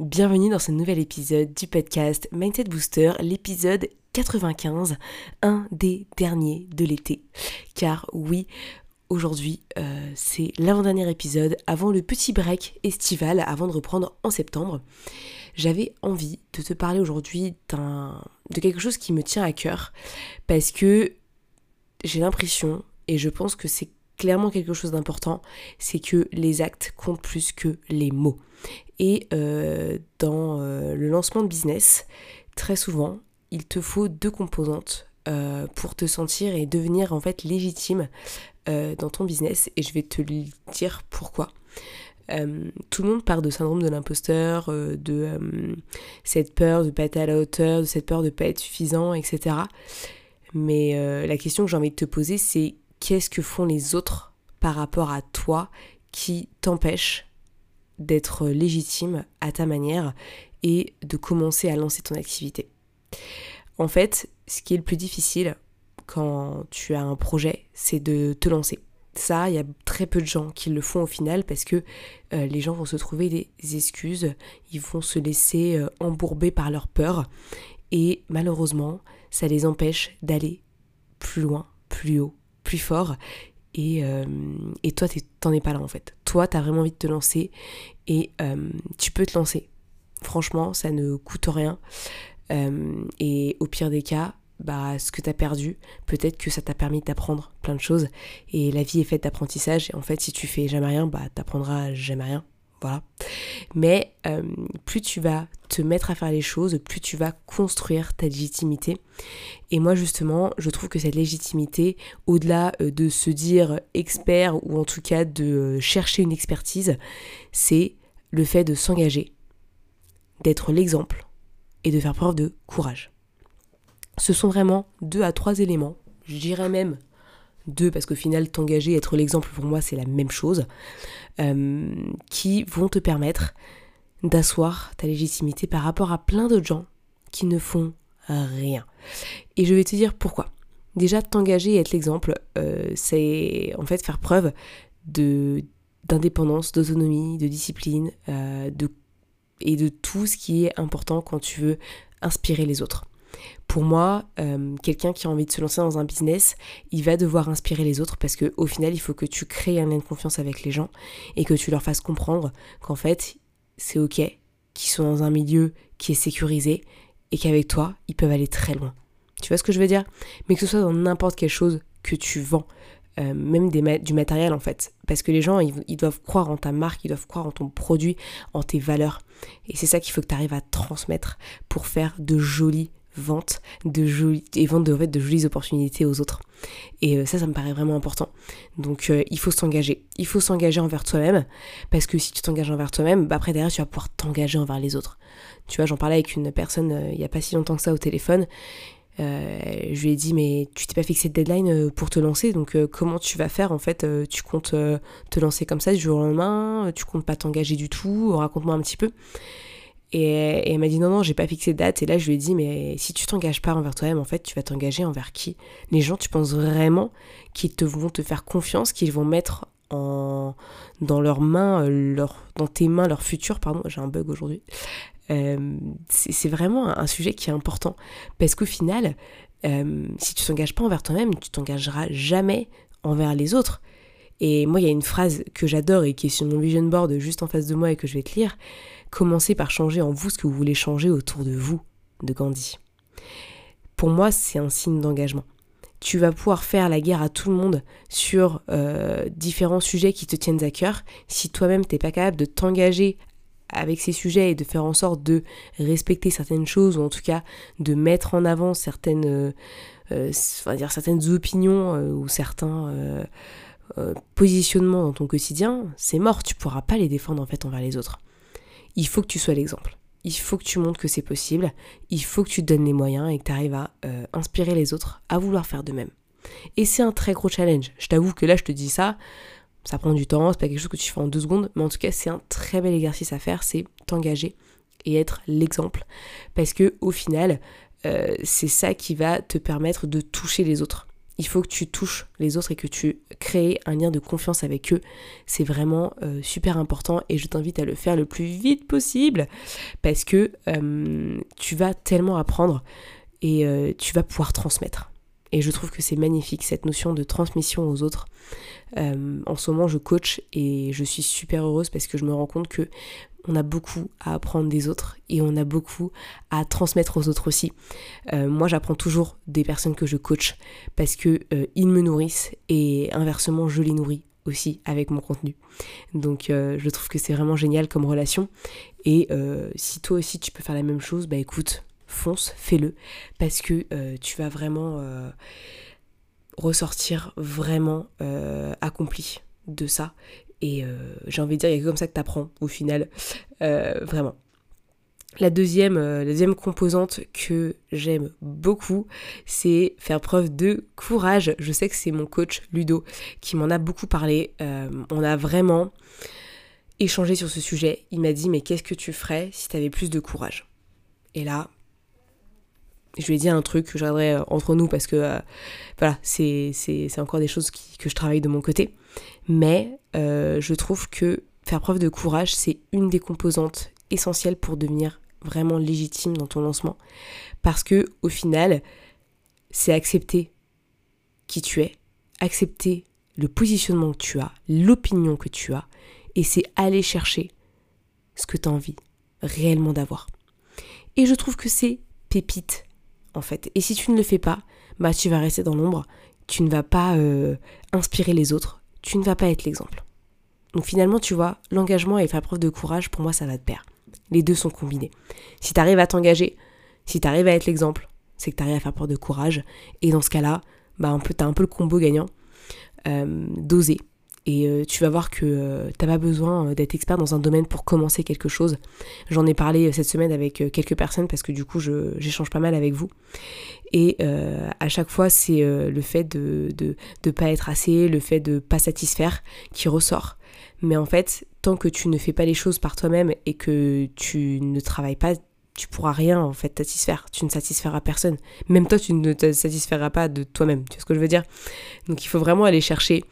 Bienvenue dans ce nouvel épisode du podcast Mindset Booster, l'épisode 95, un des derniers de l'été. Car oui, aujourd'hui euh, c'est l'avant-dernier épisode avant le petit break estival, avant de reprendre en septembre. J'avais envie de te parler aujourd'hui de quelque chose qui me tient à cœur parce que j'ai l'impression, et je pense que c'est clairement quelque chose d'important, c'est que les actes comptent plus que les mots. Et euh, dans euh, le lancement de business, très souvent, il te faut deux composantes euh, pour te sentir et devenir en fait légitime dans ton business. Et je vais te dire pourquoi. tout le monde part de syndrome de l'imposteur, de cette peur de ne pas être à la hauteur, de cette peur de ne pas être suffisant, etc. Mais la question que j'ai envie de te poser, c'est qu'est-ce que font les autres par rapport à toi qui t'empêche d'être légitime à ta manière et de commencer à lancer ton activité? En fait, ce qui est le plus difficile quand tu as un projet, c'est de te lancer. Ça, il y a très peu de gens qui le font au final parce que euh, les gens vont se trouver des excuses, ils vont se laisser euh, embourber par leur peur et malheureusement, ça les empêche d'aller plus loin, plus haut, plus fort et, euh, et toi, t'en es pas là en fait. Toi, t'as vraiment envie de te lancer et euh, tu peux te lancer. Franchement, ça ne coûte rien. Euh, et au pire des cas, bah, ce que t'as perdu, peut-être que ça t'a permis d'apprendre plein de choses. Et la vie est faite d'apprentissage. Et en fait, si tu fais jamais rien, bah, t'apprendras jamais rien. Voilà. Mais euh, plus tu vas te mettre à faire les choses, plus tu vas construire ta légitimité. Et moi justement, je trouve que cette légitimité, au-delà euh, de se dire expert ou en tout cas de euh, chercher une expertise, c'est le fait de s'engager, d'être l'exemple et de faire preuve de courage. Ce sont vraiment deux à trois éléments, je dirais même deux, parce qu'au final, t'engager, être l'exemple pour moi, c'est la même chose, euh, qui vont te permettre d'asseoir ta légitimité par rapport à plein d'autres gens qui ne font rien. Et je vais te dire pourquoi. Déjà, t'engager et être l'exemple, euh, c'est en fait faire preuve d'indépendance, d'autonomie, de discipline, euh, et de tout ce qui est important quand tu veux inspirer les autres. Pour moi, euh, quelqu'un qui a envie de se lancer dans un business, il va devoir inspirer les autres parce qu'au final, il faut que tu crées un lien de confiance avec les gens et que tu leur fasses comprendre qu'en fait, c'est ok, qu'ils sont dans un milieu qui est sécurisé et qu'avec toi, ils peuvent aller très loin. Tu vois ce que je veux dire? Mais que ce soit dans n'importe quelle chose que tu vends, euh, même du matériel en fait. Parce que les gens, ils, doivent croire en ta marque, ils doivent croire en ton produit, en tes valeurs. Et c'est ça qu'il faut que tu arrives à transmettre pour faire de jolis vente de jolies et vente de, de jolies opportunités aux autres. Et euh, ça, ça me paraît vraiment important. Donc euh, il faut s'engager. Il faut s'engager envers toi-même parce que si tu t'engages envers toi-même, bah, après derrière tu vas pouvoir t'engager envers les autres. Tu vois, j'en parlais avec une personne euh, il n'y a pas si longtemps que ça au téléphone. je lui ai dit mais tu t'es pas fixé de deadline pour te lancer donc comment tu vas faire en fait tu comptes te lancer comme ça du jour au lendemain? Tu comptes pas t'engager du tout? Raconte-moi un petit peu et, elle m'a dit non, non, j'ai pas fixé de date. Et là, je lui ai dit, mais si tu t'engages pas envers toi-même, en fait, tu vas t'engager envers qui? Les gens, tu penses vraiment qu'ils te vont te faire confiance, qu'ils vont mettre en, dans leurs mains, euh, leur, dans tes mains leur futur, pardon, j'ai un bug aujourd'hui. Euh, c'est vraiment un, sujet qui est important. Parce qu'au final, euh, si tu t'engages pas envers toi-même, tu t'engageras jamais envers les autres. Et moi, il y a une phrase que j'adore et qui est sur mon vision board juste en face de moi et que je vais te lire. Commencez par changer en vous ce que vous voulez changer autour de vous, de Gandhi. Pour moi, c'est un signe d'engagement. Tu vas pouvoir faire la guerre à tout le monde sur euh, différents sujets qui te tiennent à cœur. Si toi-même t'es pas capable de t'engager avec ces sujets et de faire en sorte de respecter certaines choses ou en tout cas de mettre en avant certaines, euh, euh, certaines opinions ou certains positionnements dans ton quotidien, c'est mort. Tu pourras pas les défendre en fait envers les autres il faut que tu sois l'exemple. il faut que tu montres que c'est possible, il faut que tu te donnes les moyens et que tu arrives à euh, inspirer les autres à vouloir faire de même. Et c'est un très gros challenge. Je t'avoue que là, je te dis ça, ça prend du temps, c'est pas quelque chose que tu fais en deux secondes, mais en tout cas, c'est un très bel exercice à faire, c'est t'engager et être l'exemple. Parce que au final, euh, c'est ça qui va te permettre de toucher les autres. Il faut que tu touches les autres et que tu crées un lien de confiance avec eux. C'est vraiment euh, super important et je t'invite à le faire le plus vite possible parce que euh, tu vas tellement apprendre et tu vas pouvoir transmettre. Et je trouve que c'est magnifique cette notion de transmission aux autres. en ce moment, je coach et je suis super heureuse parce que je me rends compte que on a beaucoup à apprendre des autres et on a beaucoup à transmettre aux autres aussi. Euh, moi, j'apprends toujours des personnes que je coach parce que euh, me nourrissent et inversement, je les nourris aussi avec mon contenu. Donc, euh, je trouve que c'est vraiment génial comme relation. Et si toi aussi tu peux faire la même chose, bah écoute, fonce, fais-le parce que tu vas vraiment ressortir vraiment accompli de ça et euh, j'ai envie de dire, il y a comme ça que tu apprends au final, euh, vraiment. La deuxième, euh, la deuxième composante que j'aime beaucoup, c'est faire preuve de courage. Je sais que c'est mon coach Ludo qui m'en a beaucoup parlé. on a vraiment échangé sur ce sujet. Il m'a dit mais qu'est-ce que tu ferais si tu avais plus de courage? Et là, je lui ai dit un truc que j'aimerais entre nous parce que voilà, c'est encore des choses que je travaille de mon côté. Mais euh, je trouve que faire preuve de courage, c'est une des composantes essentielles pour devenir vraiment légitime dans ton lancement. Parce que au final, c'est accepter qui tu es, accepter le positionnement que tu as, l'opinion que tu as, et c'est aller chercher ce que tu as envie réellement d'avoir. Et je trouve que c'est pépite, en fait. Et si tu ne le fais pas, bah tu vas rester dans l'ombre, tu ne vas pas euh, inspirer les autres, tu ne vas pas être l'exemple. Donc finalement, tu vois, l'engagement et faire preuve de courage, pour moi, ça va de pair. Les deux sont combinés. Si tu arrives à t'engager, si tu arrives à être l'exemple, c'est que tu arrives à faire preuve de courage. Et dans ce cas-là, bah, tu as un peu le combo gagnant euh, d'oser, et euh, tu vas voir que euh, t'as pas besoin euh, d'être expert dans un domaine pour commencer quelque chose. J'en ai parlé cette semaine avec quelques personnes parce que du coup j'échange pas mal avec vous. Et à chaque fois c'est le fait de, de, de pas être assez, le fait de pas satisfaire qui ressort. Mais en fait, tant que tu ne fais pas les choses par toi-même et que tu ne travailles pas tu pourras rien en fait satisfaire, tu ne satisferas personne. Même toi, tu ne te satisferas pas de toi-même, tu vois ce que je veux dire? Donc il faut vraiment aller chercher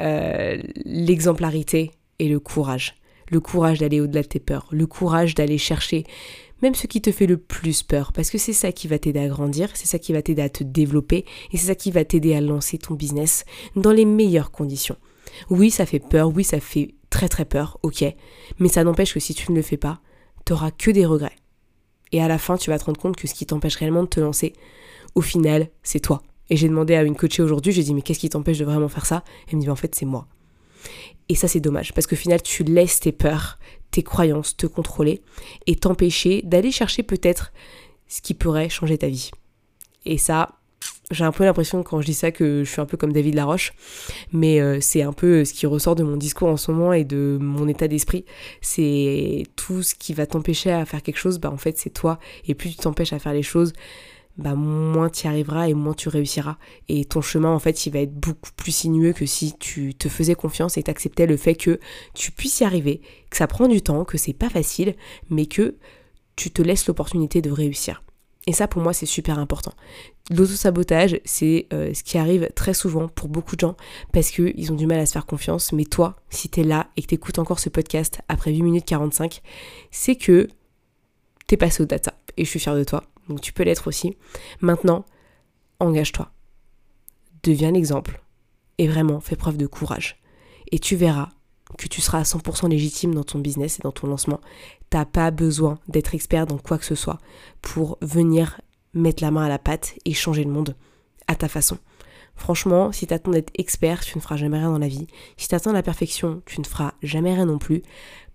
euh, l'exemplarité et le courage. Le courage d'aller au-delà de tes peurs, le courage d'aller chercher même ce qui te fait le plus peur, parce que c'est ça qui va t'aider à grandir, c'est ça qui va t'aider à te développer, et c'est ça qui va t'aider à lancer ton business dans les meilleures conditions. Oui, ça fait peur, oui, ça fait très très peur, ok, mais ça n'empêche que si tu ne le fais pas, t'auras que des regrets. Et à la fin, tu vas te rendre compte que ce qui t'empêche réellement de te lancer, au final, c'est toi. Et j'ai demandé à une coachée aujourd'hui, j'ai dit mais qu'est-ce qui t'empêche de vraiment faire ça? Elle me dit en fait c'est moi. Et ça c'est dommage parce qu'au final tu laisses tes peurs, tes croyances te contrôler et t'empêcher d'aller chercher peut-être ce qui pourrait changer ta vie. Et ça, j'ai un peu l'impression quand je dis ça que je suis un peu comme David Laroche, mais euh, c'est un peu ce qui ressort de mon discours en ce moment et de mon état d'esprit. C'est tout ce qui va t'empêcher à faire quelque chose, bah en fait c'est toi. Et plus tu t'empêches à faire les choses, bah moins tu y arriveras et moins tu réussiras. Et ton chemin, en fait, il va être beaucoup plus sinueux que si tu te faisais confiance et t'acceptais le fait que tu puisses y arriver, que ça prend du temps, que c'est pas facile, mais que tu te laisses l'opportunité de réussir. Et ça, pour moi, c'est super important. L'auto-sabotage, c'est euh, ce qui arrive très souvent pour beaucoup de gens parce qu'ils ont du mal à se faire confiance. Mais toi, si t'es là et que t'écoutes encore ce podcast après 8 minutes 45, c'est que t'es passé au data. Et je suis fière de toi donc tu peux l'être aussi. Maintenant, engage-toi. Deviens l'exemple. Et vraiment, fais preuve de courage. Et tu verras que tu seras à 100% légitime dans ton business et dans ton lancement. T'as pas besoin d'être expert dans quoi que ce soit pour venir mettre la main à la pâte et changer le monde à ta façon. Franchement, si t'attends d'être expert, tu ne feras jamais rien dans la vie. Si t'attends la perfection, tu ne feras jamais rien non plus.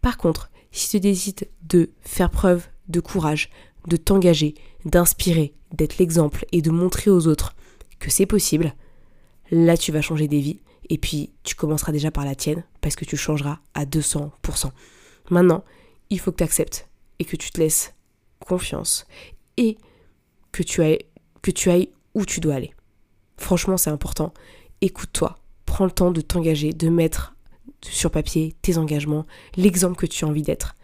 Par contre, si tu décides de faire preuve de courage, de t'engager, d'inspirer, d'être l'exemple et de montrer aux autres que c'est possible, là tu vas changer des vies et puis tu commenceras déjà par la tienne parce que tu changeras à 200%. Maintenant, il faut que tu acceptes et que tu te laisses confiance et que tu ailles, que tu ailles où tu dois aller. Franchement, c'est important. Écoute-toi. Prends le temps de t'engager, de mettre sur papier tes engagements, l'exemple que tu as envie d'être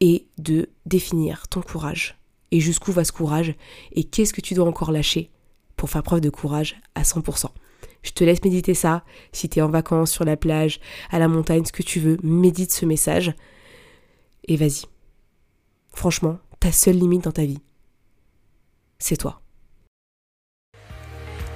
et de définir ton courage. Et jusqu'où va ce courage? Et qu'est-ce que tu dois encore lâcher pour faire preuve de courage à 100%. Je te laisse méditer ça. Si tu es en vacances, sur la plage, à la montagne, ce que tu veux, médite ce message. Et vas-y. Franchement, ta seule limite dans ta vie, c'est toi.